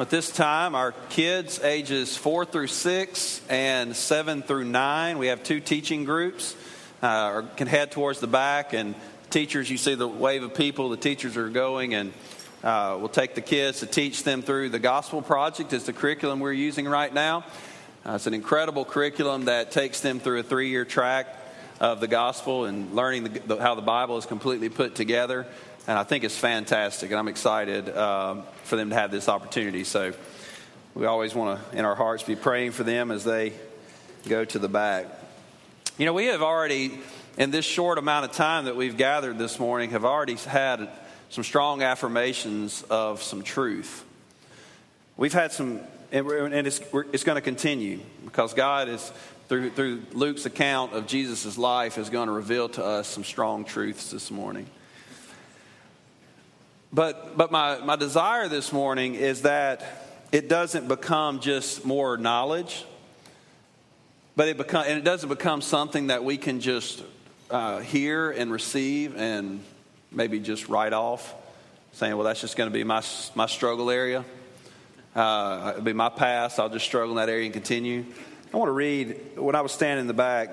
At this time, our kids ages four through six and seven through nine, we have two teaching groups, uh, can head towards the back. And teachers, you see the wave of people, the teachers are going, and uh, we'll take the kids to teach them through the Gospel Project, is the curriculum we're using right now. Uh, it's an incredible curriculum that takes them through a three year track of the gospel and learning the, the, how the Bible is completely put together and I think it's fantastic, and I'm excited um, for them to have this opportunity. So we always want to, in our hearts, be praying for them as they go to the back. You know, we have already, in this short amount of time that we've gathered this morning, have already had some strong affirmations of some truth. We've had some, and it's, it's going to continue because God is, through, through Luke's account of Jesus' life, is going to reveal to us some strong truths this morning. But, but my, my desire this morning is that it doesn't become just more knowledge, but it, become, and it doesn't become something that we can just uh, hear and receive and maybe just write off, saying, well, that's just going to be my, my struggle area. Uh, it'll be my past. I'll just struggle in that area and continue. I want to read, when I was standing in the back,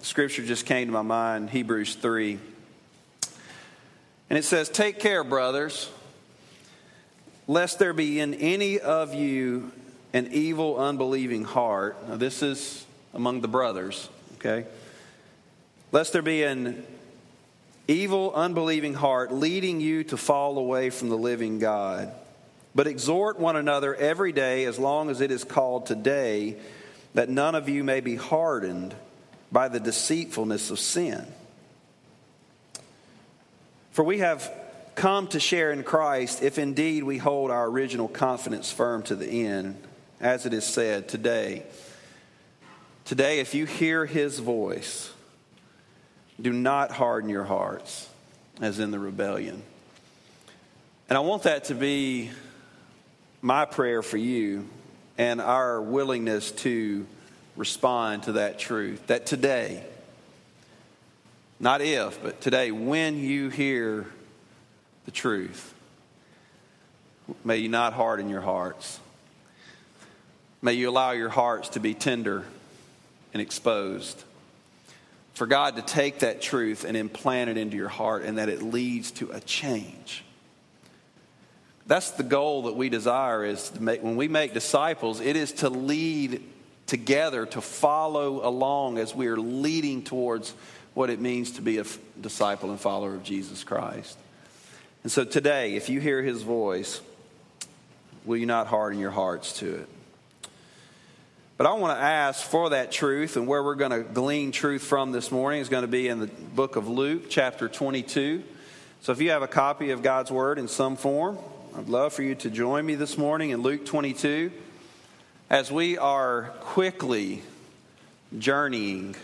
scripture just came to my mind, Hebrews 3. And it says, Take care, brothers, lest there be in any of you an evil, unbelieving heart. Now, this is among the brothers, okay? Lest there be an evil, unbelieving heart leading you to fall away from the living God. But exhort one another every day, as long as it is called today, that none of you may be hardened by the deceitfulness of sin. For we have come to share in Christ if indeed we hold our original confidence firm to the end, as it is said today. Today, if you hear his voice, do not harden your hearts as in the rebellion. And I want that to be my prayer for you and our willingness to respond to that truth. That today, not if, but today, when you hear the truth, may you not harden your hearts. May you allow your hearts to be tender and exposed. For God to take that truth and implant it into your heart and that it leads to a change. That's the goal that we desire is to make, when we make disciples, it is to lead together, to follow along as we are leading towards what it means to be a disciple and follower of Jesus Christ. And so today, if you hear his voice, will you not harden your hearts to it? But I want to ask for that truth, and where we're going to glean truth from this morning is going to be in the book of Luke, chapter 22. So if you have a copy of God's Word in some form, I'd love for you to join me this morning in Luke 22 as we are quickly journeying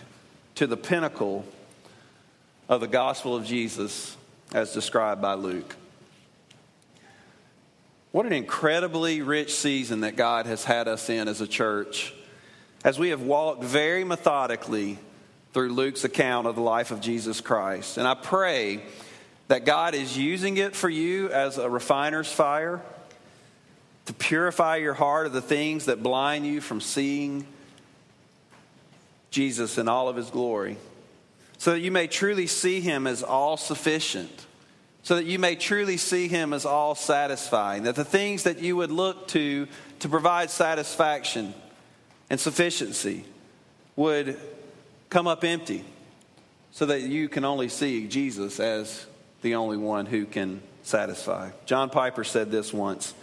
to the pinnacle of the gospel of Jesus as described by Luke. What an incredibly rich season that God has had us in as a church as we have walked very methodically through Luke's account of the life of Jesus Christ. And I pray that God is using it for you as a refiner's fire to purify your heart of the things that blind you from seeing Jesus in all of his glory so that you may truly see him as all sufficient, so that you may truly see him as all satisfying, that the things that you would look to to provide satisfaction and sufficiency would come up empty, so that you can only see Jesus as the only one who can satisfy. John Piper said this once.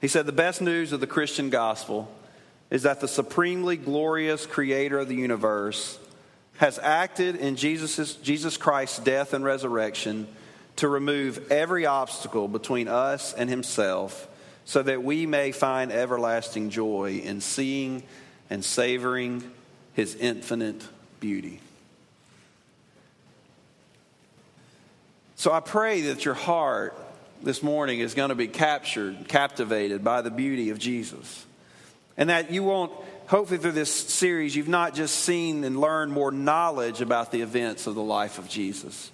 He said, The best news of the Christian gospel is that the supremely glorious creator of the universe has acted in Jesus, Jesus Christ's death and resurrection to remove every obstacle between us and himself so that we may find everlasting joy in seeing and savoring his infinite beauty. So I pray that your heart this morning is going to be captured, captivated by the beauty of Jesus. And that you won't hopefully through this series, you've not just seen and learned more knowledge about the events of the life of Jesus,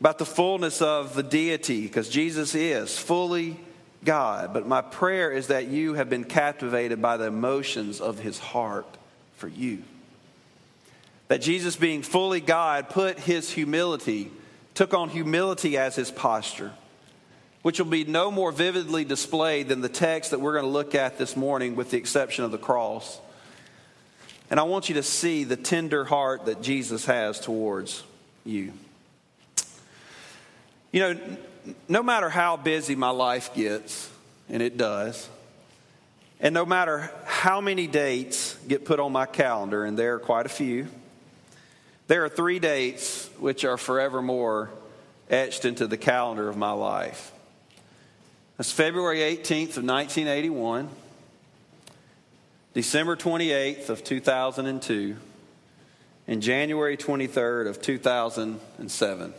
about the fullness of the deity, because Jesus is fully God, but my prayer is that you have been captivated by the emotions of his heart for you. That Jesus, being fully God, put his humility, took on humility as his posture, which will be no more vividly displayed than the text that we're going to look at this morning, with the exception of the cross. And I want you to see the tender heart that Jesus has towards you. You know, no matter how busy my life gets, and it does, and no matter how many dates get put on my calendar, and there are quite a few, there are three dates which are forevermore etched into the calendar of my life. That's February 18th of 1981, December 28th of 2002, and January 23rd of 2007.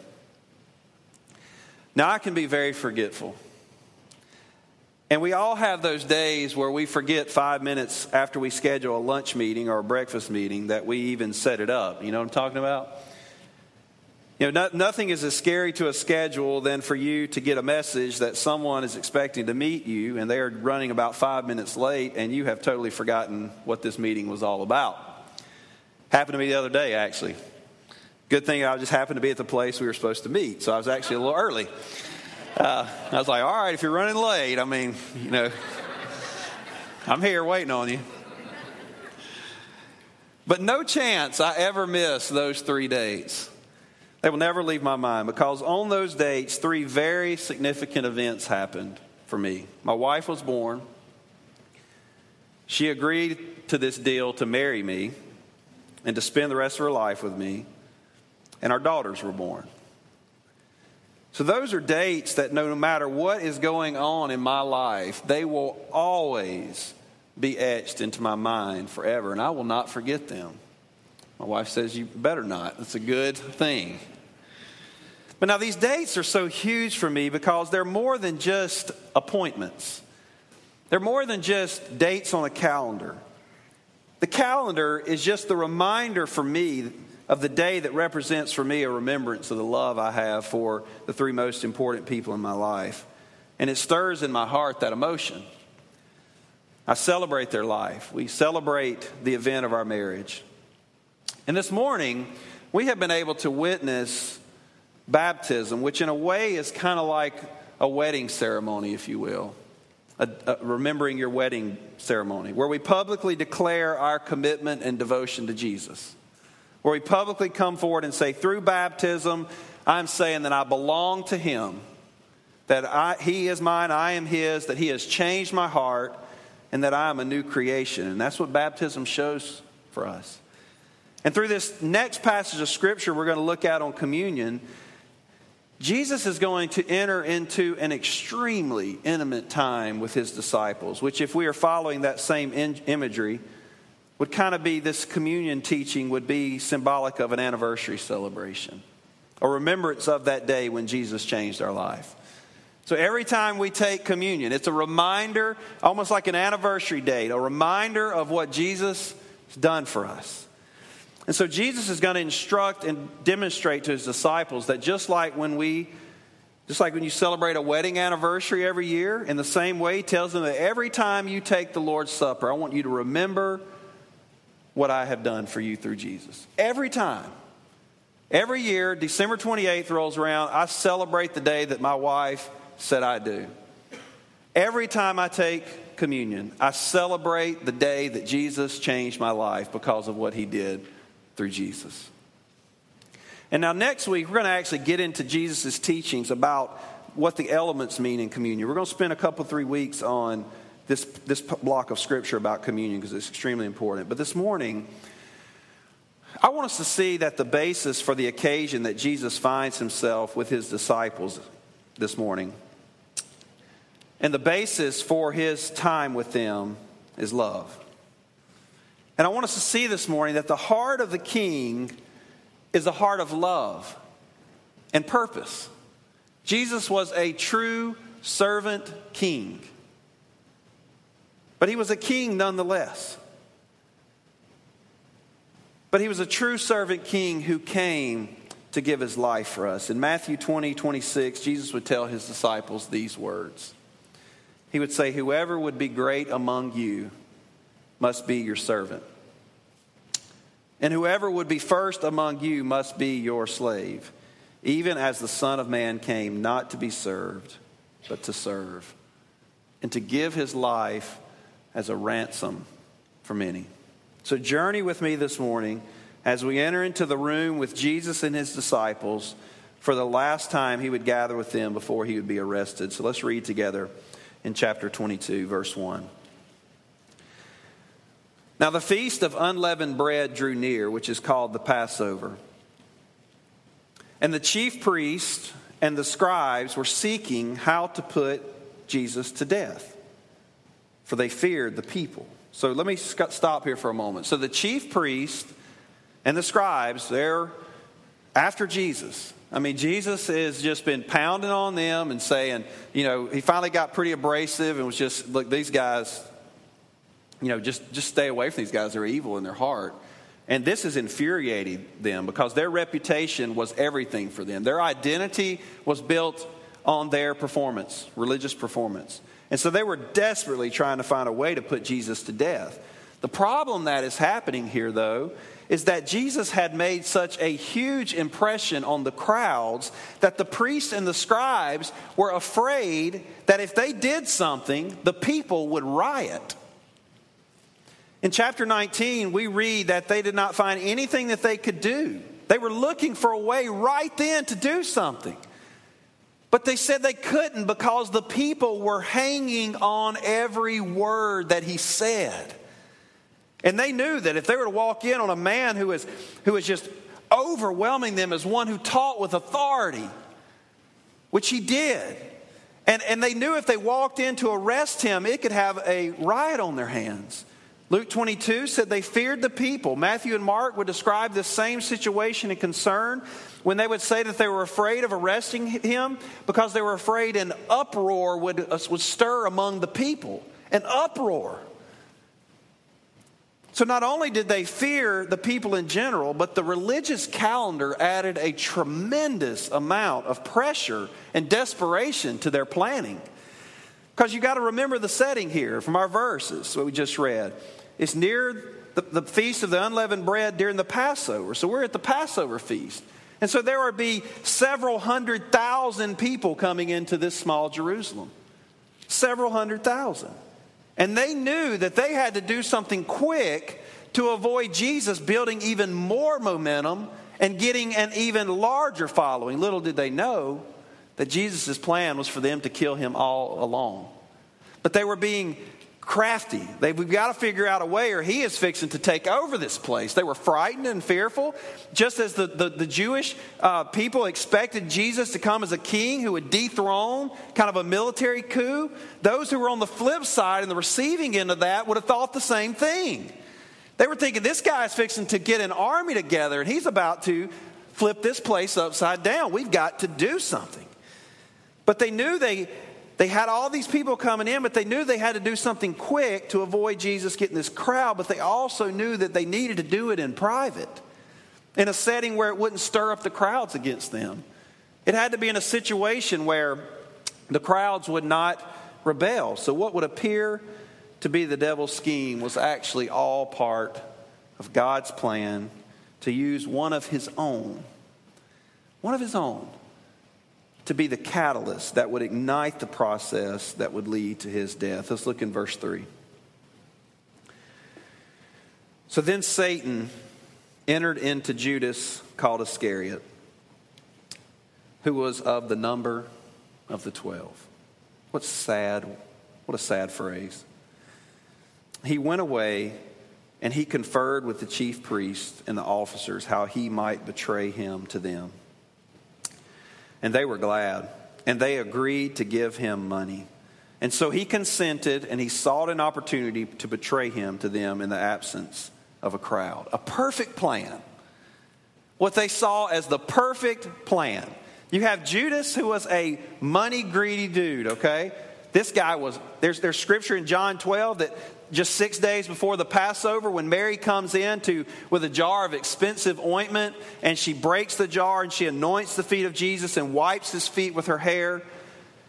Now, I can be very forgetful. And we all have those days where we forget five minutes after we schedule a lunch meeting or a breakfast meeting that we even set it up. You know what I'm talking about? You know, no, nothing is as scary to a schedule than for you to get a message that someone is expecting to meet you and they are running about five minutes late and you have totally forgotten what this meeting was all about. Happened to me the other day, actually. Good thing I just happened to be at the place we were supposed to meet, so I was actually a little early. Uh, I was like, all right, if you're running late, I mean, you know, I'm here waiting on you. But no chance I ever miss those three dates. They will never leave my mind because on those dates, three very significant events happened for me. My wife was born. She agreed to this deal to marry me and to spend the rest of her life with me and our daughters were born. So, those are dates that no matter what is going on in my life, they will always be etched into my mind forever, and I will not forget them. My wife says, You better not. That's a good thing. But now, these dates are so huge for me because they're more than just appointments, they're more than just dates on a calendar. The calendar is just the reminder for me of the day that represents for me a remembrance of the love I have for the three most important people in my life. And it stirs in my heart that emotion. I celebrate their life. We celebrate the event of our marriage. And this morning, we have been able to witness baptism, which in a way is kind of like a wedding ceremony, if you will. A, a, remembering your wedding ceremony, where we publicly declare our commitment and devotion to Jesus where we publicly come forward and say, through baptism, I'm saying that I belong to Him, that I, He is mine, I am His, that He has changed my heart, and that I am a new creation. And that's what baptism shows for us. And through this next passage of Scripture we're going to look at on communion, Jesus is going to enter into an extremely intimate time with his disciples, which, if we are following that same imagery, would kind of be this communion teaching would be symbolic of an anniversary celebration, a remembrance of that day when Jesus changed our life. So every time we take communion, it's a reminder, almost like an anniversary date, a reminder of what Jesus has done for us. And so Jesus is going to instruct and demonstrate to his disciples that just like when we just like when you celebrate a wedding anniversary every year, in the same way, he tells them that every time you take the Lord's Supper, I want you to remember what I have done for you through Jesus. Every time. Every year, December 28th rolls around, I celebrate the day that my wife said I do. Every time I take communion, I celebrate the day that Jesus changed my life because of what he did through Jesus. And now, next week, we're going to actually get into Jesus' teachings about what the elements mean in communion. We're going to spend a couple, three weeks on this, this block of scripture about communion because it's extremely important. But this morning, I want us to see that the basis for the occasion that Jesus finds himself with his disciples this morning, and the basis for his time with them is love. And I want us to see this morning that the heart of the king is a heart of love and purpose. Jesus was a true servant king. But he was a king nonetheless. But he was a true servant king who came to give his life for us. In Matthew 20, 26, Jesus would tell his disciples these words he would say, Whoever would be great among you must be your servant. And whoever would be first among you must be your slave, even as the Son of Man came not to be served, but to serve, and to give his life as a ransom for many. So, journey with me this morning as we enter into the room with Jesus and his disciples for the last time he would gather with them before he would be arrested. So, let's read together in chapter 22, verse 1. Now, the feast of unleavened bread drew near, which is called the Passover. And the chief priests and the scribes were seeking how to put Jesus to death, for they feared the people. So let me stop here for a moment. So the chief priest and the scribes, they're after Jesus. I mean, Jesus has just been pounding on them and saying, you know, he finally got pretty abrasive and was just, look, these guys, you know, just, just stay away from these guys. They're evil in their heart. And this has infuriated them because their reputation was everything for them. Their identity was built on their performance, religious performance. And so they were desperately trying to find a way to put Jesus to death. The problem that is happening here, though, is that Jesus had made such a huge impression on the crowds that the priests and the scribes were afraid that if they did something, the people would riot. In chapter 19, we read that they did not find anything that they could do. They were looking for a way right then to do something. But they said they couldn't because the people were hanging on every word that he said. And they knew that if they were to walk in on a man who is, who is just overwhelming them as one who taught with authority, which he did, and, and they knew if they walked in to arrest him, it could have a riot on their hands. Luke 22 said they feared the people. Matthew and Mark would describe this same situation and concern when they would say that they were afraid of arresting him because they were afraid an uproar would, uh, would stir among the people. An uproar. So not only did they fear the people in general, but the religious calendar added a tremendous amount of pressure and desperation to their planning. Because you got to remember the setting here from our verses, what we just read. It's near the, the feast of the unleavened bread during the Passover. So we're at the Passover feast. And so there would be several hundred thousand people coming into this small Jerusalem. Several hundred thousand. And they knew that they had to do something quick to avoid Jesus building even more momentum and getting an even larger following. Little did they know that Jesus' plan was for them to kill him all along. But they were being crafty. They've got to figure out a way, or he is fixing to take over this place. They were frightened and fearful, just as the, the, the Jewish uh, people expected Jesus to come as a king who would dethrone kind of a military coup. Those who were on the flip side and the receiving end of that would have thought the same thing. They were thinking, this guy is fixing to get an army together, and he's about to flip this place upside down. We've got to do something. But they knew they, they had all these people coming in, but they knew they had to do something quick to avoid Jesus getting this crowd, but they also knew that they needed to do it in private, in a setting where it wouldn't stir up the crowds against them. It had to be in a situation where the crowds would not rebel. So, what would appear to be the devil's scheme was actually all part of God's plan to use one of his own, one of his own, to be the catalyst that would ignite the process that would lead to his death. Let's look in verse 3. So then Satan entered into Judas, called Iscariot, who was of the number of the twelve. What sad, what a sad phrase. He went away and he conferred with the chief priests and the officers how he might betray him to them. And they were glad, and they agreed to give him money. And so he consented, and he sought an opportunity to betray him to them in the absence of a crowd. A perfect plan. What they saw as the perfect plan. You have Judas, who was a money greedy dude, okay? This guy was, there's, there's scripture in John 12 that just six days before the Passover, when Mary comes in to, with a jar of expensive ointment and she breaks the jar and she anoints the feet of Jesus and wipes his feet with her hair,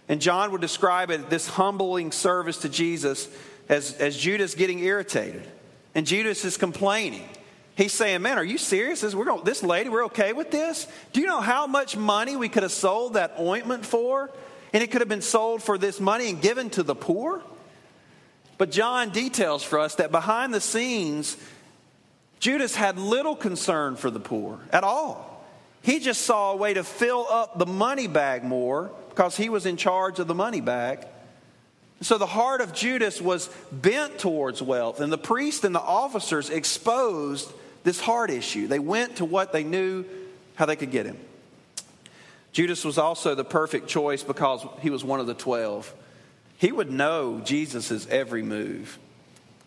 And John would describe it, this humbling service to Jesus, as, as Judas getting irritated. And Judas is complaining. He's saying, Man, are you serious? We're going, this lady, we're okay with this? Do you know how much money we could have sold that ointment for? And it could have been sold for this money and given to the poor? But John details for us that behind the scenes, Judas had little concern for the poor at all. He just saw a way to fill up the money bag more because he was in charge of the money bag. So the heart of Judas was bent towards wealth, and the priest and the officers exposed this heart issue. They went to what they knew how they could get him. Judas was also the perfect choice because he was one of the twelve. He would know Jesus' every move.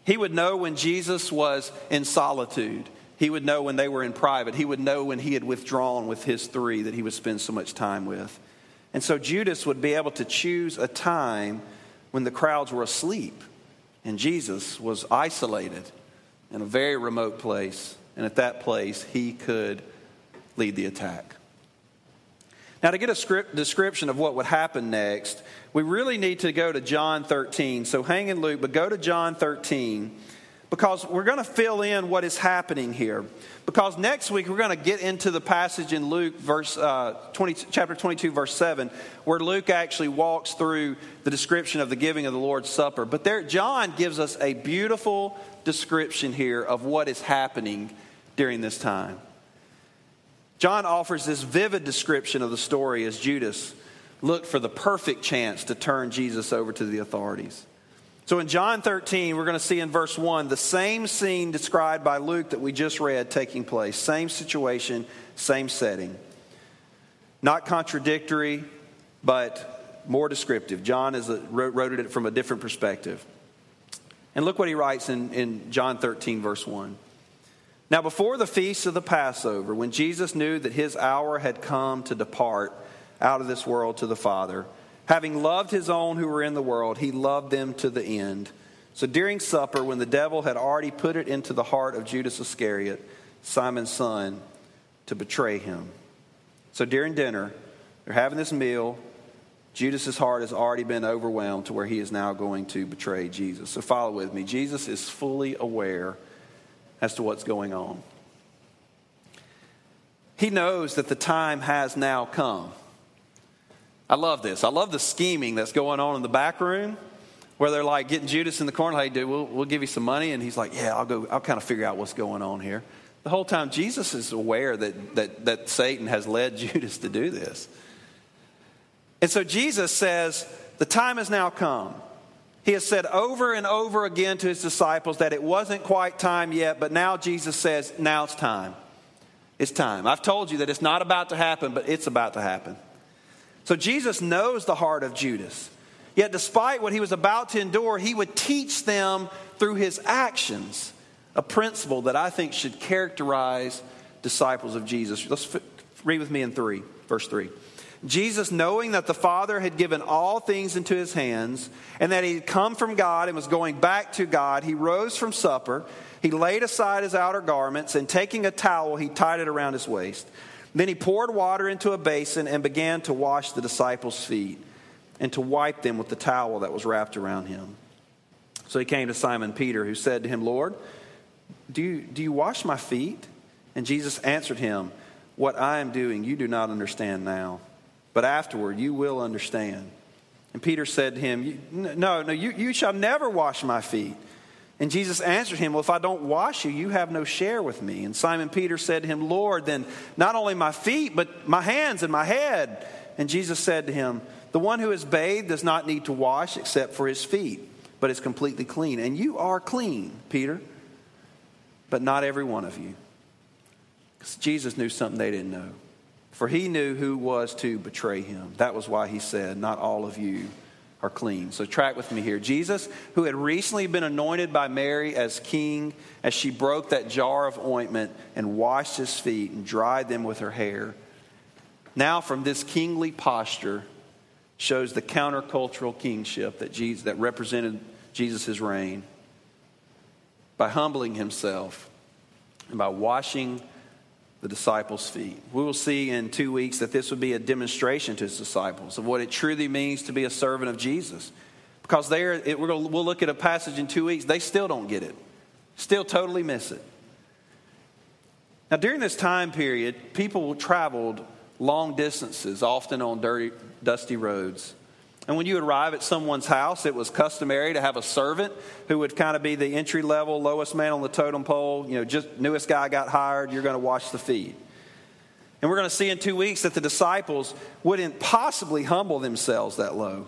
He would know when Jesus was in solitude. He would know when they were in private. He would know when he had withdrawn with his three that he would spend so much time with. And so Judas would be able to choose a time when the crowds were asleep and Jesus was isolated in a very remote place. And at that place, he could lead the attack. Now, to get a script description of what would happen next, we really need to go to John 13. So hang in Luke, but go to John 13 because we're going to fill in what is happening here. Because next week we're going to get into the passage in Luke, verse uh, 20, chapter 22, verse 7, where Luke actually walks through the description of the giving of the Lord's Supper. But there, John gives us a beautiful description here of what is happening during this time. John offers this vivid description of the story as Judas looked for the perfect chance to turn Jesus over to the authorities. So in John 13, we're going to see in verse 1 the same scene described by Luke that we just read taking place. Same situation, same setting. Not contradictory, but more descriptive. John is a, wrote it from a different perspective. And look what he writes in, in John 13, verse 1. Now, before the feast of the Passover, when Jesus knew that his hour had come to depart out of this world to the Father, Having loved his own who were in the world, he loved them to the end. So during supper, when the devil had already put it into the heart of Judas Iscariot, Simon's son, to betray him. So during dinner, they're having this meal. Judas's heart has already been overwhelmed to where he is now going to betray Jesus. So follow with me. Jesus is fully aware as to what's going on. He knows that the time has now come. I love this. I love the scheming that's going on in the back room where they're like getting Judas in the corner. Hey, dude, we'll, we'll give you some money. And he's like, yeah, I'll go, I'll kind of figure out what's going on here. The whole time, Jesus is aware that, that, that Satan has led Judas to do this. And so Jesus says, the time has now come. He has said over and over again to his disciples that it wasn't quite time yet, but now Jesus says, now it's time. It's time. I've told you that it's not about to happen, but it's about to happen. So Jesus knows the heart of Judas. Yet, despite what he was about to endure, he would teach them through his actions a principle that I think should characterize disciples of Jesus. Let's read with me in 3, verse 3. Jesus, knowing that the Father had given all things into his hands and that he had come from God and was going back to God, he rose from supper. He laid aside his outer garments and taking a towel, he tied it around his waist. Then he poured water into a basin and began to wash the disciples' feet and to wipe them with the towel that was wrapped around him. So he came to Simon Peter, who said to him, Lord, do you, do you wash my feet? And Jesus answered him, What I am doing, you do not understand now, but afterward you will understand. And Peter said to him, No, no, you, you shall never wash my feet. And Jesus answered him, Well, if I don't wash you, you have no share with me. And Simon Peter said to him, Lord, then not only my feet, but my hands and my head. And Jesus said to him, The one who is bathed does not need to wash except for his feet, but is completely clean. And you are clean, Peter, but not every one of you. Because Jesus knew something they didn't know. For he knew who was to betray him. That was why he said, Not all of you are clean. So, track with me here. Jesus, who had recently been anointed by Mary as king, as she broke that jar of ointment and washed his feet and dried them with her hair, now from this kingly posture shows the countercultural kingship that, Jesus, that represented Jesus' reign by humbling himself and by washing the disciples' feet. We will see in two weeks that this would be a demonstration to his disciples of what it truly means to be a servant of Jesus. Because there, we're gonna, we'll look at a passage in two weeks, they still don't get it, still totally miss it. Now, during this time period, people traveled long distances, often on dirty, dusty roads. And when you arrive at someone's house, it was customary to have a servant who would kind of be the entry level, lowest man on the totem pole. You know, just newest guy got hired, you're going to wash the feet. And we're going to see in two weeks that the disciples wouldn't possibly humble themselves that low.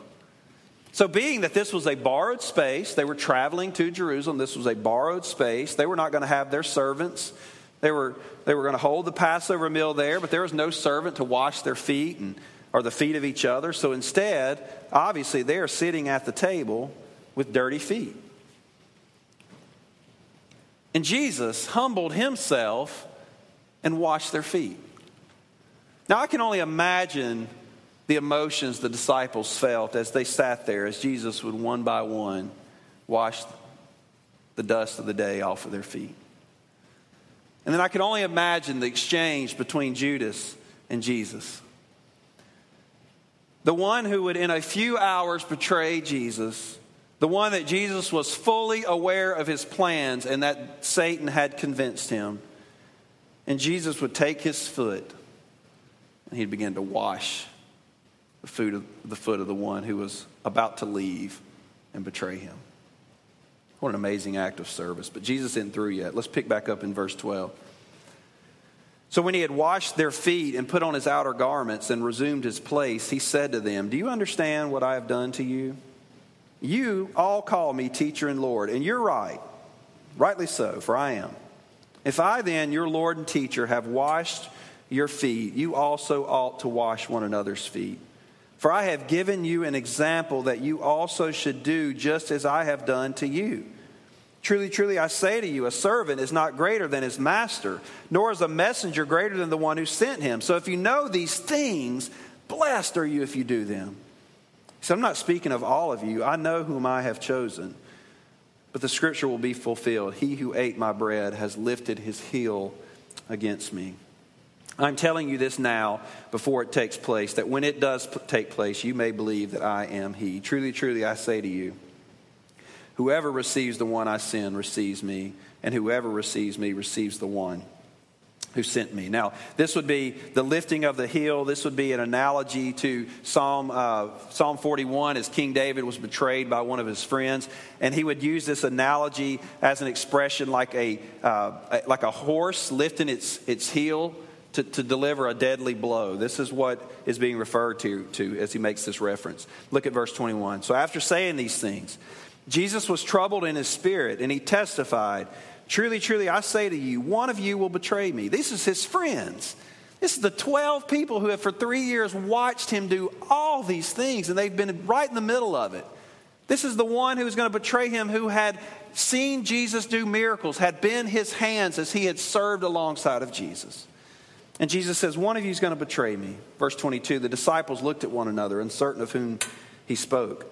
So, being that this was a borrowed space, they were traveling to Jerusalem. This was a borrowed space. They were not going to have their servants. They were, they were going to hold the Passover meal there, but there was no servant to wash their feet and or the feet of each other. So instead, obviously, they're sitting at the table with dirty feet. And Jesus humbled himself and washed their feet. Now, I can only imagine the emotions the disciples felt as they sat there, as Jesus would one by one wash the dust of the day off of their feet. And then I can only imagine the exchange between Judas and Jesus. The one who would, in a few hours, betray Jesus. The one that Jesus was fully aware of his plans and that Satan had convinced him. And Jesus would take his foot and he'd begin to wash the foot of the, foot of the one who was about to leave and betray him. What an amazing act of service. But Jesus isn't through yet. Let's pick back up in verse 12. So when he had washed their feet and put on his outer garments and resumed his place, he said to them, Do you understand what I have done to you? You all call me teacher and Lord, and you're right. Rightly so, for I am. If I then, your Lord and teacher, have washed your feet, you also ought to wash one another's feet. For I have given you an example that you also should do just as I have done to you. Truly, truly, I say to you, a servant is not greater than his master, nor is a messenger greater than the one who sent him. So if you know these things, blessed are you if you do them. So I'm not speaking of all of you. I know whom I have chosen. But the scripture will be fulfilled. He who ate my bread has lifted his heel against me. I'm telling you this now before it takes place, that when it does take place, you may believe that I am he. Truly, truly, I say to you, Whoever receives the one I send receives me, and whoever receives me receives the one who sent me. Now, this would be the lifting of the heel. This would be an analogy to Psalm, uh, Psalm 41 as King David was betrayed by one of his friends. And he would use this analogy as an expression like a, uh, like a horse lifting its, its heel to, to deliver a deadly blow. This is what is being referred to, to as he makes this reference. Look at verse 21. So after saying these things, Jesus was troubled in his spirit, and he testified, Truly, truly, I say to you, one of you will betray me. This is his friends. This is the 12 people who have for three years watched him do all these things, and they've been right in the middle of it. This is the one who was going to betray him who had seen Jesus do miracles, had been his hands as he had served alongside of Jesus. And Jesus says, One of you is going to betray me. Verse 22 the disciples looked at one another, uncertain of whom he spoke.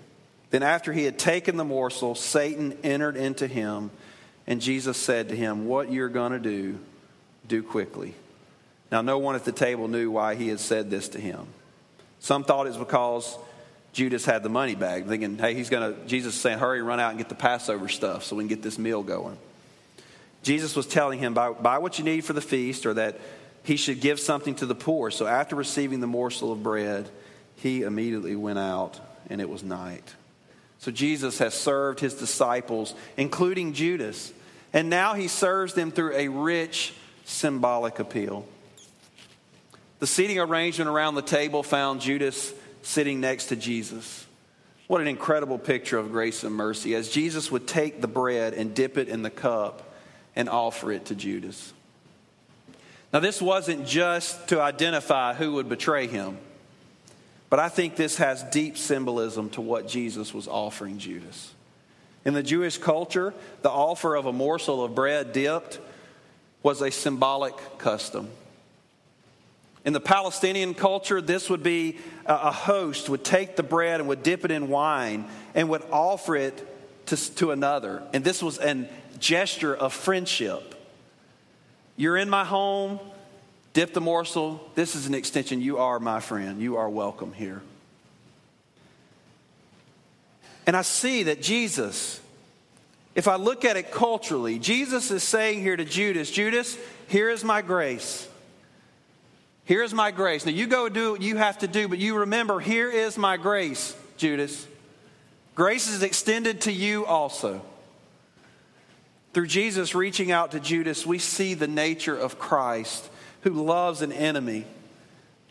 Then, after he had taken the morsel, Satan entered into him, and Jesus said to him, What you're going to do, do quickly. Now, no one at the table knew why he had said this to him. Some thought it was because Judas had the money bag, thinking, hey, he's going to, Jesus is saying, hurry, run out and get the Passover stuff so we can get this meal going. Jesus was telling him, buy, buy what you need for the feast, or that he should give something to the poor. So after receiving the morsel of bread, he immediately went out, and it was night. So Jesus has served his disciples, including Judas, and now he serves them through a rich symbolic appeal. The seating arrangement around the table found Judas sitting next to Jesus. What an incredible picture of grace and mercy as Jesus would take the bread and dip it in the cup and offer it to Judas. Now, this wasn't just to identify who would betray him, but I think this has deep symbolism to what Jesus was offering Judas. In the Jewish culture, the offer of a morsel of bread dipped was a symbolic custom. In the Palestinian culture, this would be a host would take the bread and would dip it in wine and would offer it to, to another. And this was a gesture of friendship. You're in my home, dip the morsel. This is an extension. You are my friend. You are welcome here. And I see that Jesus, if I look at it culturally, Jesus is saying here to Judas, Judas, here is my grace. Here is my grace. Now you go do what you have to do, but you remember, here is my grace, Judas. Grace is extended to you also. Through Jesus reaching out to Judas, we see the nature of Christ who loves an enemy,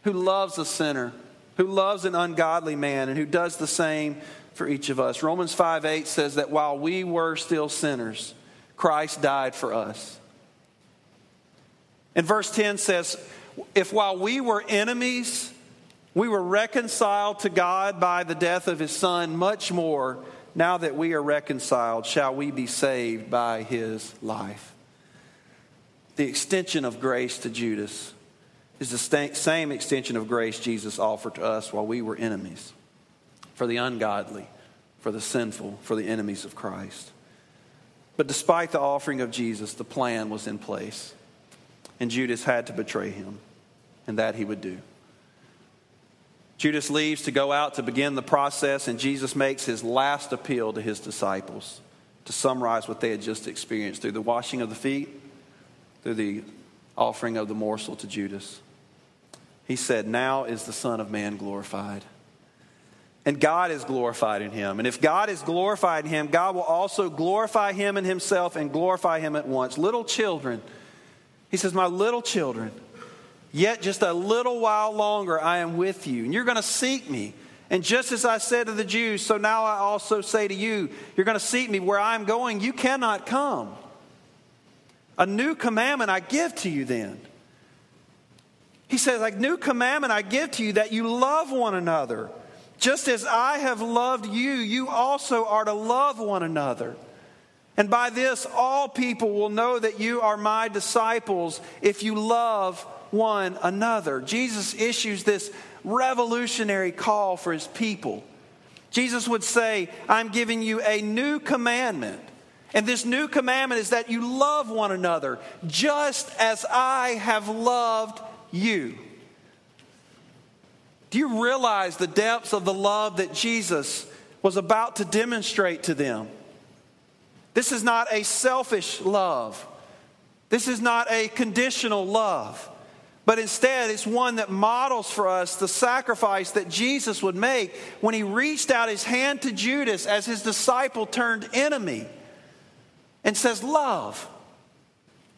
who loves a sinner, who loves an ungodly man, and who does the same for each of us. Romans 5 8 says that while we were still sinners, Christ died for us. And verse 10 says, If while we were enemies, we were reconciled to God by the death of his Son, much more, now that we are reconciled, shall we be saved by his life. The extension of grace to Judas is the same extension of grace Jesus offered to us while we were enemies for the ungodly, for the sinful, for the enemies of Christ. But despite the offering of Jesus, the plan was in place. And Judas had to betray him, and that he would do. Judas leaves to go out to begin the process, and Jesus makes his last appeal to his disciples to summarize what they had just experienced through the washing of the feet, through the offering of the morsel to Judas. He said, Now is the Son of Man glorified and God is glorified in him. And if God is glorified in him, God will also glorify him in himself and glorify him at once. Little children, he says, My little children, yet just a little while longer I am with you, and you're going to seek me. And just as I said to the Jews, so now I also say to you, you're going to seek me where I'm going, you cannot come. A new commandment I give to you then. He says, like new commandment I give to you that you love one another. Just as I have loved you, you also are to love one another. And by this, all people will know that you are my disciples if you love one another. Jesus issues this revolutionary call for his people. Jesus would say, I'm giving you a new commandment. And this new commandment is that you love one another just as I have loved you. Do you realize the depths of the love that Jesus was about to demonstrate to them? This is not a selfish love. This is not a conditional love. But instead, it's one that models for us the sacrifice that Jesus would make when he reached out his hand to Judas as his disciple turned enemy and says, Love.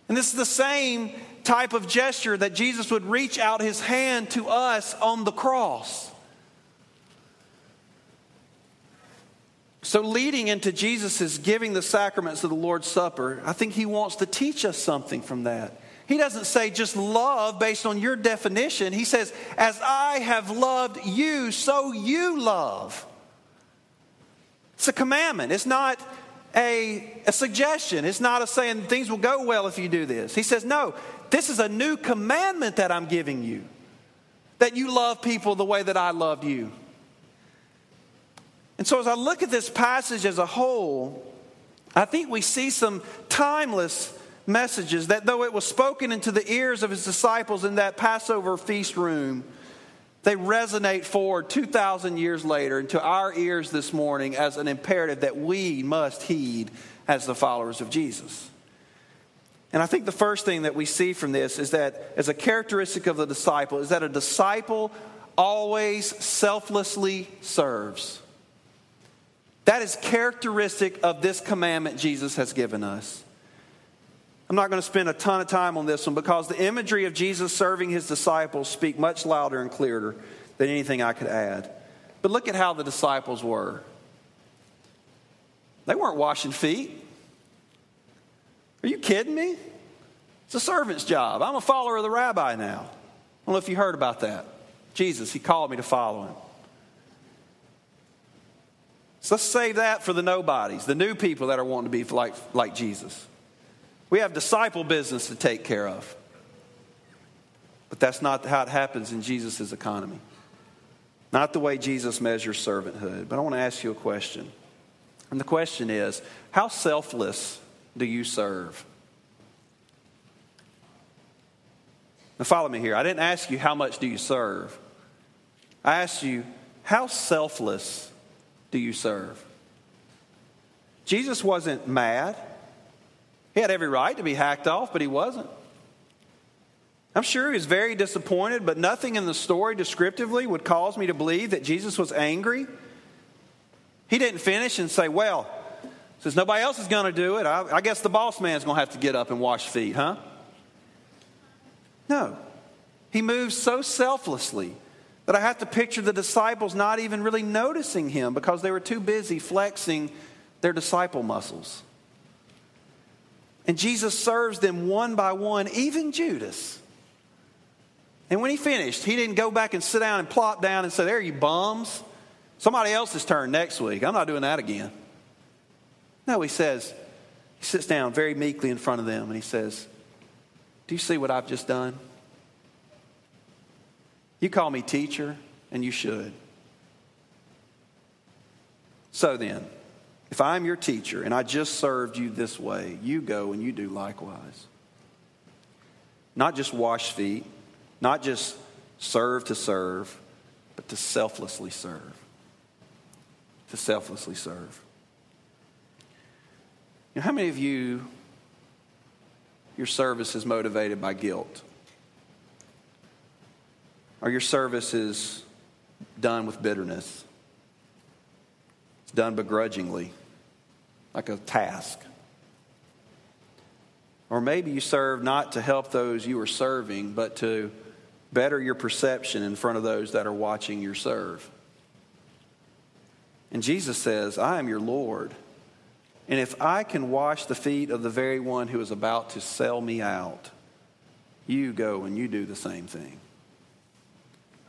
And this is the same type of gesture that Jesus would reach out his hand to us on the cross. So, leading into Jesus' giving the sacraments of the Lord's Supper, I think he wants to teach us something from that. He doesn't say just love based on your definition. He says, As I have loved you, so you love. It's a commandment. It's not a, a suggestion. It's not a saying things will go well if you do this. He says, No, this is a new commandment that I'm giving you that you love people the way that I loved you. And so, as I look at this passage as a whole, I think we see some timeless messages that, though it was spoken into the ears of his disciples in that Passover feast room, they resonate forward 2,000 years later into our ears this morning as an imperative that we must heed as the followers of Jesus. And I think the first thing that we see from this is that, as a characteristic of the disciple, is that a disciple always selflessly serves. That is characteristic of this commandment Jesus has given us. I'm not going to spend a ton of time on this one because the imagery of Jesus serving his disciples speak much louder and clearer than anything I could add. But look at how the disciples were. They weren't washing feet. Are you kidding me? It's a servant's job. I'm a follower of the rabbi now. I don't know if you heard about that. Jesus, he called me to follow him. So let's save that for the nobodies, the new people that are wanting to be like, like Jesus. We have disciple business to take care of. But that's not how it happens in Jesus' economy. Not the way Jesus measures servanthood. But I want to ask you a question. And the question is how selfless do you serve? Now, follow me here. I didn't ask you how much do you serve, I asked you how selfless do you serve? Jesus wasn't mad. He had every right to be hacked off, but he wasn't. I'm sure he was very disappointed, but nothing in the story descriptively would cause me to believe that Jesus was angry. He didn't finish and say, Well, since nobody else is going to do it, I, I guess the boss man's going to have to get up and wash feet, huh? No. He moves so selflessly that I have to picture the disciples not even really noticing him because they were too busy flexing their disciple muscles. And Jesus serves them one by one, even Judas. And when he finished, he didn't go back and sit down and plop down and say, There, you bums. Somebody else's turn next week. I'm not doing that again. No, he says, he sits down very meekly in front of them and he says, Do you see what I've just done? You call me teacher, and you should. So then, if I'm your teacher and I just served you this way, you go and you do likewise. Not just wash feet, not just serve to serve, but to selflessly serve. To selflessly serve. You know, how many of you, your service is motivated by guilt? Or your service is done with bitterness? It's done begrudgingly like a task. Or maybe you serve not to help those you are serving, but to better your perception in front of those that are watching your serve. And Jesus says, I am your Lord. And if I can wash the feet of the very one who is about to sell me out, you go and you do the same thing.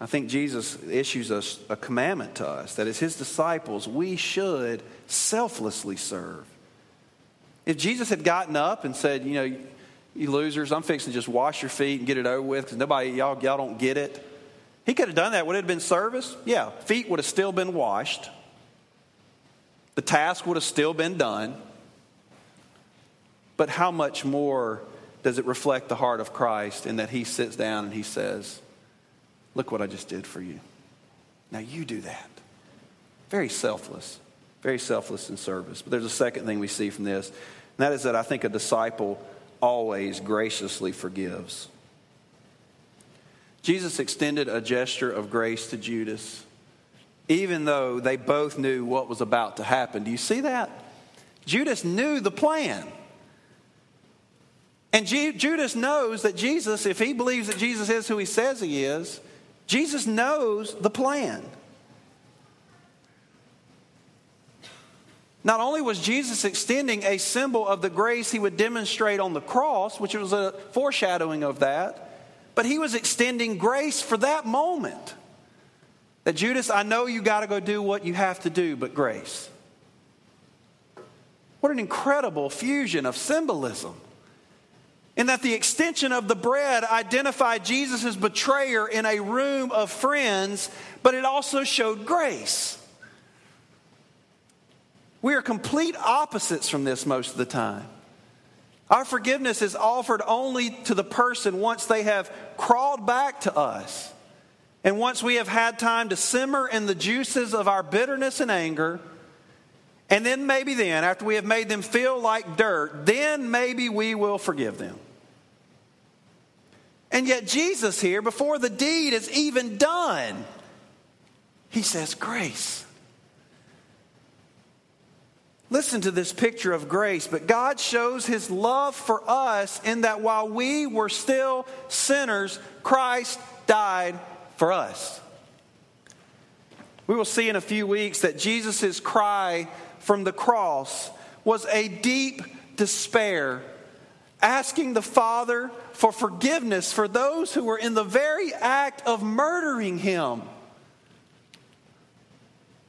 I think Jesus issues us a commandment to us that as his disciples, we should selflessly serve. If Jesus had gotten up and said, you know, you losers, I'm fixing to just wash your feet and get it over with because nobody, y'all, y'all don't get it. He could have done that. Would it have been service? Yeah. Feet would have still been washed. The task would have still been done. But how much more does it reflect the heart of Christ in that he sits down and he says, Look what I just did for you. Now you do that. Very selfless, very selfless in service. But there's a second thing we see from this, and that is that I think a disciple always graciously forgives. Jesus extended a gesture of grace to Judas, even though they both knew what was about to happen. Do you see that? Judas knew the plan. And Judas knows that Jesus, if he believes that Jesus is who he says he is, Jesus knows the plan. Not only was Jesus extending a symbol of the grace he would demonstrate on the cross, which was a foreshadowing of that, but he was extending grace for that moment. That Judas, I know you got to go do what you have to do, but grace. What an incredible fusion of symbolism in that the extension of the bread identified Jesus' betrayer in a room of friends, but it also showed grace. We are complete opposites from this most of the time. Our forgiveness is offered only to the person once they have crawled back to us. And once we have had time to simmer in the juices of our bitterness and anger, and then maybe then, after we have made them feel like dirt, then maybe we will forgive them. And yet, Jesus here, before the deed is even done, he says, Grace. Listen to this picture of grace, but God shows his love for us in that while we were still sinners, Christ died for us. We will see in a few weeks that Jesus' cry from the cross was a deep despair asking the Father for forgiveness for those who were in the very act of murdering him.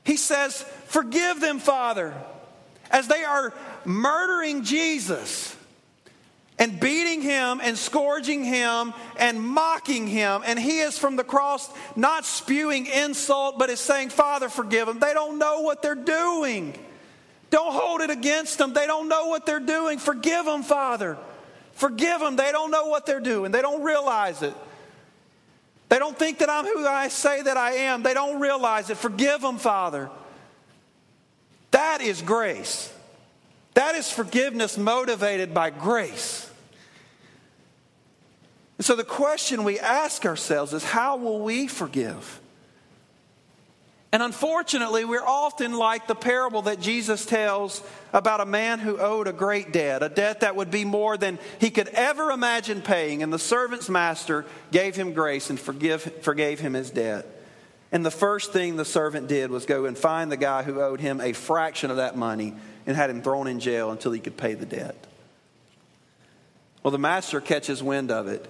He says, Forgive them, Father, as they are murdering Jesus and beating him and scourging him and mocking him. And he is from the cross not spewing insult, but is saying, Father, forgive them. They don't know what they're doing. Don't hold it against them. They don't know what they're doing. Forgive them, Father. Forgive them. They don't know what they're doing, they don't realize it. They don't think that I'm who I say that I am. They don't realize it. Forgive them, Father. That is grace. That is forgiveness motivated by grace. And so the question we ask ourselves is how will we forgive? And unfortunately, we're often like the parable that Jesus tells about a man who owed a great debt, a debt that would be more than he could ever imagine paying. And the servant's master gave him grace and forgive, forgave him his debt. And the first thing the servant did was go and find the guy who owed him a fraction of that money and had him thrown in jail until he could pay the debt. Well, the master catches wind of it,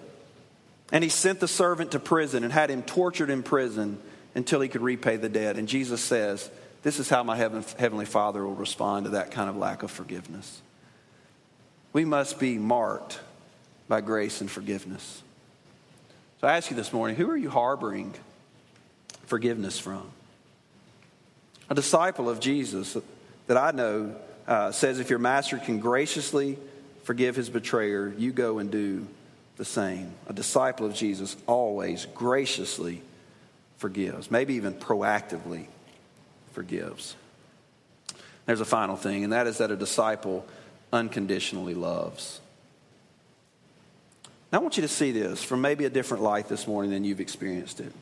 and he sent the servant to prison and had him tortured in prison until he could repay the debt. And Jesus says, This is how my heavenly Father will respond to that kind of lack of forgiveness. We must be marked by grace and forgiveness. So I ask you this morning who are you harboring forgiveness from? A disciple of Jesus that I know uh, says if your master can graciously forgive his betrayer, you go and do the same. A disciple of Jesus always graciously forgives, maybe even proactively forgives. There's a final thing, and that is that a disciple unconditionally loves. Now, I want you to see this from maybe a different light this morning than you've experienced it.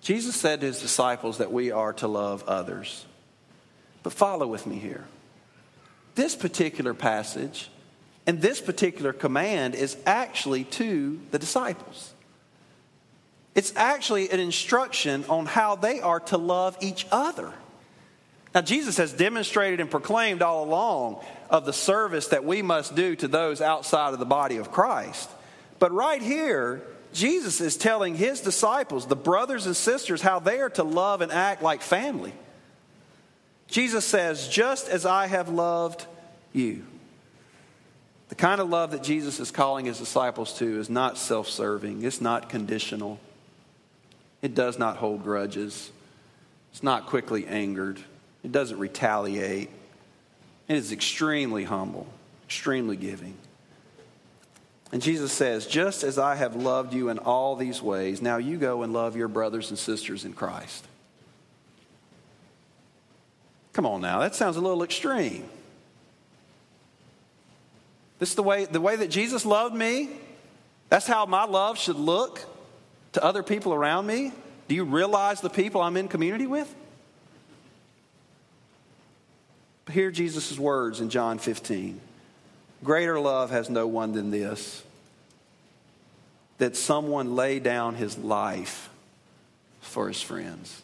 Jesus said to his disciples that we are to love others. But follow with me here. This particular passage and this particular command is actually to the disciples. It's actually an instruction on how they are to love each other. Now, Jesus has demonstrated and proclaimed all along of the service that we must do to those outside of the body of Christ. But right here, Jesus is telling his disciples, the brothers and sisters, how they are to love and act like family. Jesus says, just as I have loved you. The kind of love that Jesus is calling his disciples to is not self serving, it's not conditional, it does not hold grudges, it's not quickly angered, it doesn't retaliate. It is extremely humble, extremely giving. And Jesus says, Just as I have loved you in all these ways, now you go and love your brothers and sisters in Christ. Come on now, that sounds a little extreme. This is the way, the way that Jesus loved me. That's how my love should look to other people around me. Do you realize the people I'm in community with? Hear Jesus' words in John 15. Greater love has no one than this that someone lay down his life for his friends.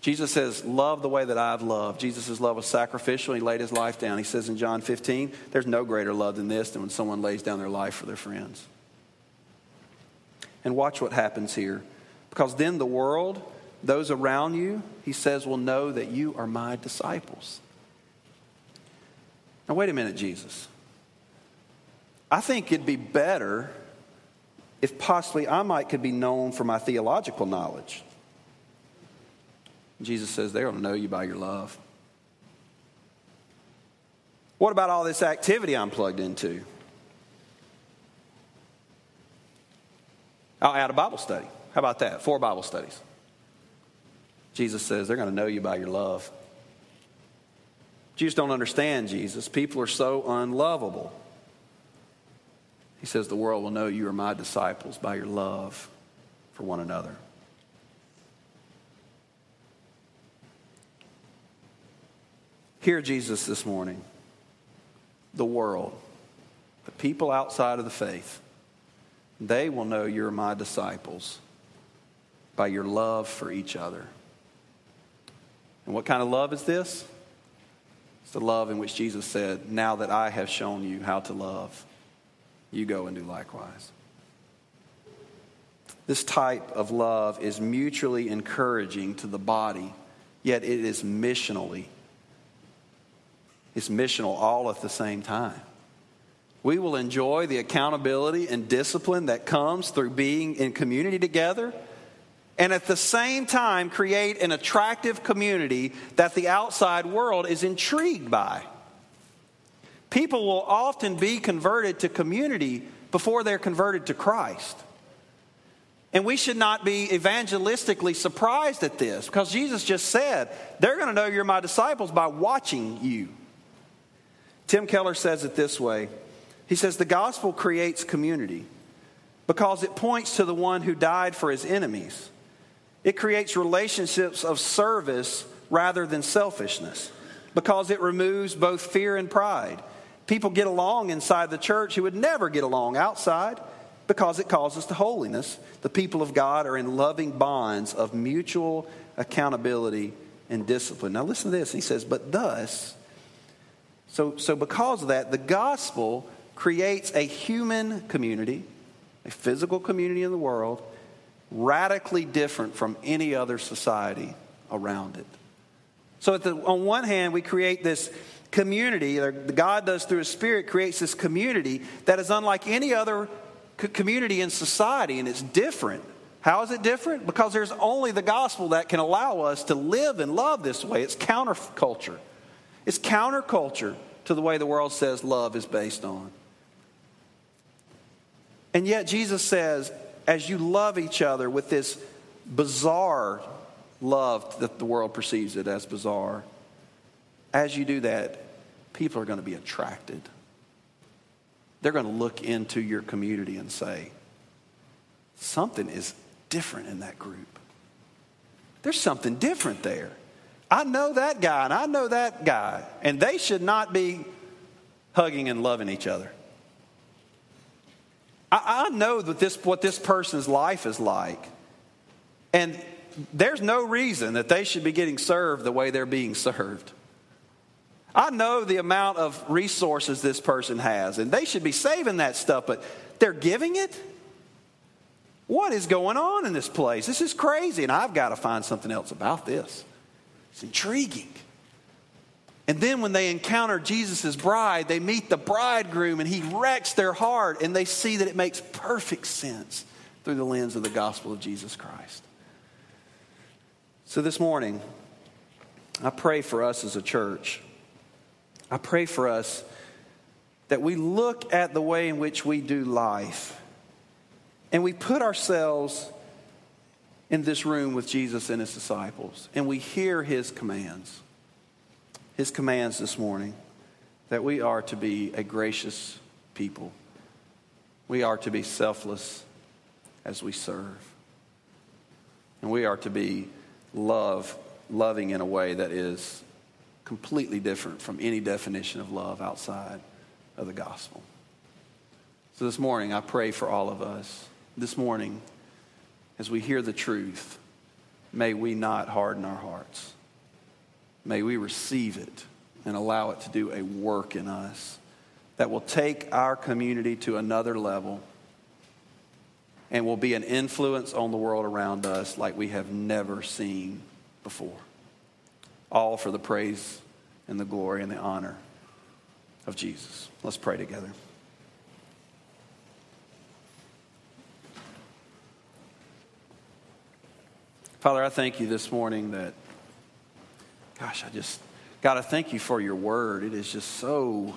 Jesus says, Love the way that I've loved. Jesus' love was sacrificial. He laid his life down. He says in John 15, There's no greater love than this than when someone lays down their life for their friends. And watch what happens here. Because then the world, those around you, he says, will know that you are my disciples. Now, wait a minute, Jesus. I think it'd be better if possibly I might could be known for my theological knowledge. Jesus says to know you by your love. What about all this activity I'm plugged into? I'll add a Bible study. How about that? Four Bible studies. Jesus says they're going to know you by your love. Jews don't understand Jesus. People are so unlovable. He says the world will know you are my disciples by your love for one another. Hear Jesus this morning. The world, the people outside of the faith, they will know you're my disciples by your love for each other. And what kind of love is this? It's the love in which Jesus said, Now that I have shown you how to love, you go and do likewise. This type of love is mutually encouraging to the body, yet it is missionally. It's missional all at the same time. We will enjoy the accountability and discipline that comes through being in community together, and at the same time, create an attractive community that the outside world is intrigued by. People will often be converted to community before they're converted to Christ. And we should not be evangelistically surprised at this because Jesus just said, they're going to know you're my disciples by watching you. Tim Keller says it this way he says, The gospel creates community because it points to the one who died for his enemies. It creates relationships of service rather than selfishness because it removes both fear and pride. People get along inside the church who would never get along outside because it calls us to holiness. The people of God are in loving bonds of mutual accountability and discipline. Now, listen to this. He says, But thus, so, so because of that, the gospel creates a human community, a physical community in the world, radically different from any other society around it. So, the, on one hand, we create this community, God does through His Spirit, creates this community that is unlike any other community in society, and it's different. How is it different? Because there's only the gospel that can allow us to live and love this way. It's counterculture. It's counterculture to the way the world says love is based on. And yet, Jesus says, as you love each other with this bizarre love that the world perceives it as bizarre, as you do that, people are going to be attracted. They're going to look into your community and say, something is different in that group. There's something different there. I know that guy and I know that guy, and they should not be hugging and loving each other. I, I know that this, what this person's life is like. And there's no reason that they should be getting served the way they're being served. I know the amount of resources this person has, and they should be saving that stuff, but they're giving it? What is going on in this place? This is crazy, and I've got to find something else about this. It's intriguing. And then when they encounter Jesus' bride, they meet the bridegroom and he wrecks their heart and they see that it makes perfect sense through the lens of the gospel of Jesus Christ. So this morning, I pray for us as a church. I pray for us that we look at the way in which we do life and we put ourselves in this room with Jesus and his disciples and we hear his commands his commands this morning that we are to be a gracious people. We are to be selfless as we serve. And we are to be love, loving in a way that is completely different from any definition of love outside of the gospel. So this morning, I pray for all of us. This morning, as we hear the truth, may we not harden our hearts. May we receive it and allow it to do a work in us that will take our community to another level and will be an influence on the world around us like we have never seen before. All for the praise and the glory and the honor of Jesus. Let's pray together. Father, I thank you this morning that Gosh, I just, got to thank you for your word. It is just so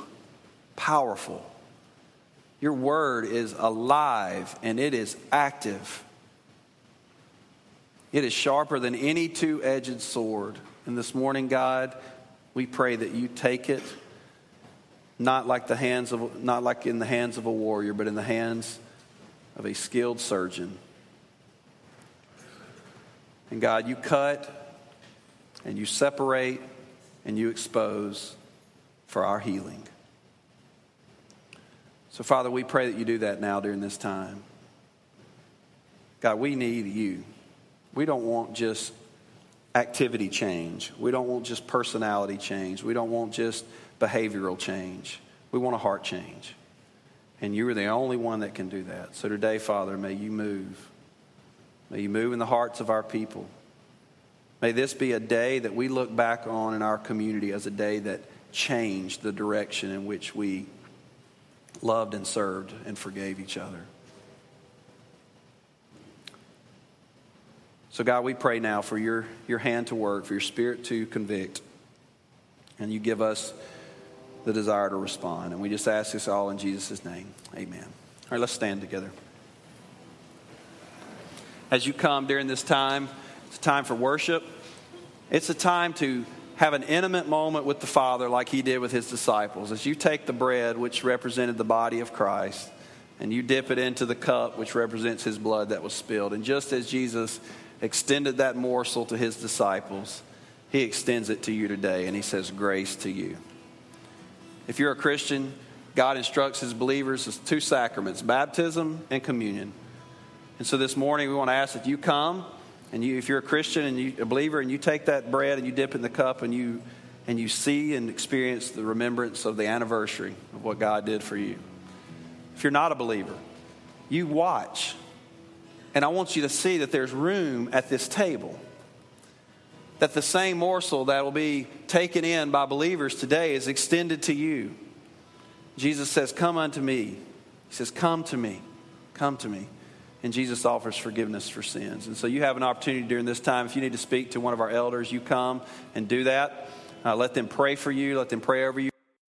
powerful. Your word is alive and it is active. It is sharper than any two edged sword. And this morning, God, we pray that you take it not like the hands of not like in the hands of a warrior, but in the hands of a skilled surgeon. And God, you cut and you separate and you expose for our healing. So, Father, we pray that you do that now during this time. God, we need you. We don't want just activity change. We don't want just personality change. We don't want just behavioral change. We want a heart change. And you are the only one that can do that. So today, Father, may you move. May you move in the hearts of our people. May this be a day that we look back on in our community as a day that changed the direction in which we loved and served and forgave each other. So, God, we pray now for your, your hand to work, for your spirit to convict, and you give us the desire to respond. And we just ask this all in Jesus' name. Amen. All right, let's stand together. As you come during this time, it's a time for worship. It's a time to have an intimate moment with the Father like he did with his disciples. As you take the bread, which represented the body of Christ, and you dip it into the cup, which represents his blood that was spilled. And just as Jesus extended that morsel to his disciples, he extends it to you today, and he says, Grace to you. If you're a Christian, God instructs his believers as two sacraments baptism and communion. And so this morning, we want to ask that you come, and you, if you're a Christian and you, a believer, and you take that bread and you dip in the cup and you, and you see and experience the remembrance of the anniversary of what God did for you. If you're not a believer, you watch and I want you to see that there's room at this table. That the same morsel that will be taken in by believers today is extended to you. Jesus says, Come unto me. He says, Come to me. Come to me. And Jesus offers forgiveness for sins. And so you have an opportunity during this time. If you need to speak to one of our elders, you come and do that. Uh, let them pray for you, let them pray over you.